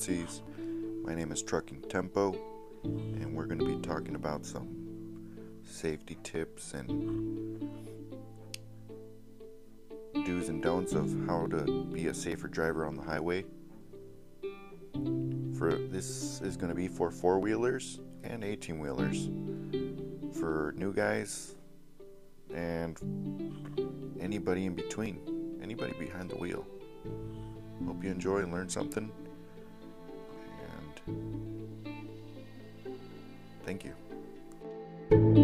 emergencies. My name is Trucking Tempo, and we're going to be talking about some safety tips and do's and don'ts of how to be a safer driver on the highway. For this is going to be for four wheelers and 18 wheelers, for new guys and anybody in between, anybody behind the wheel. Hope you enjoy and learn something. And thank you.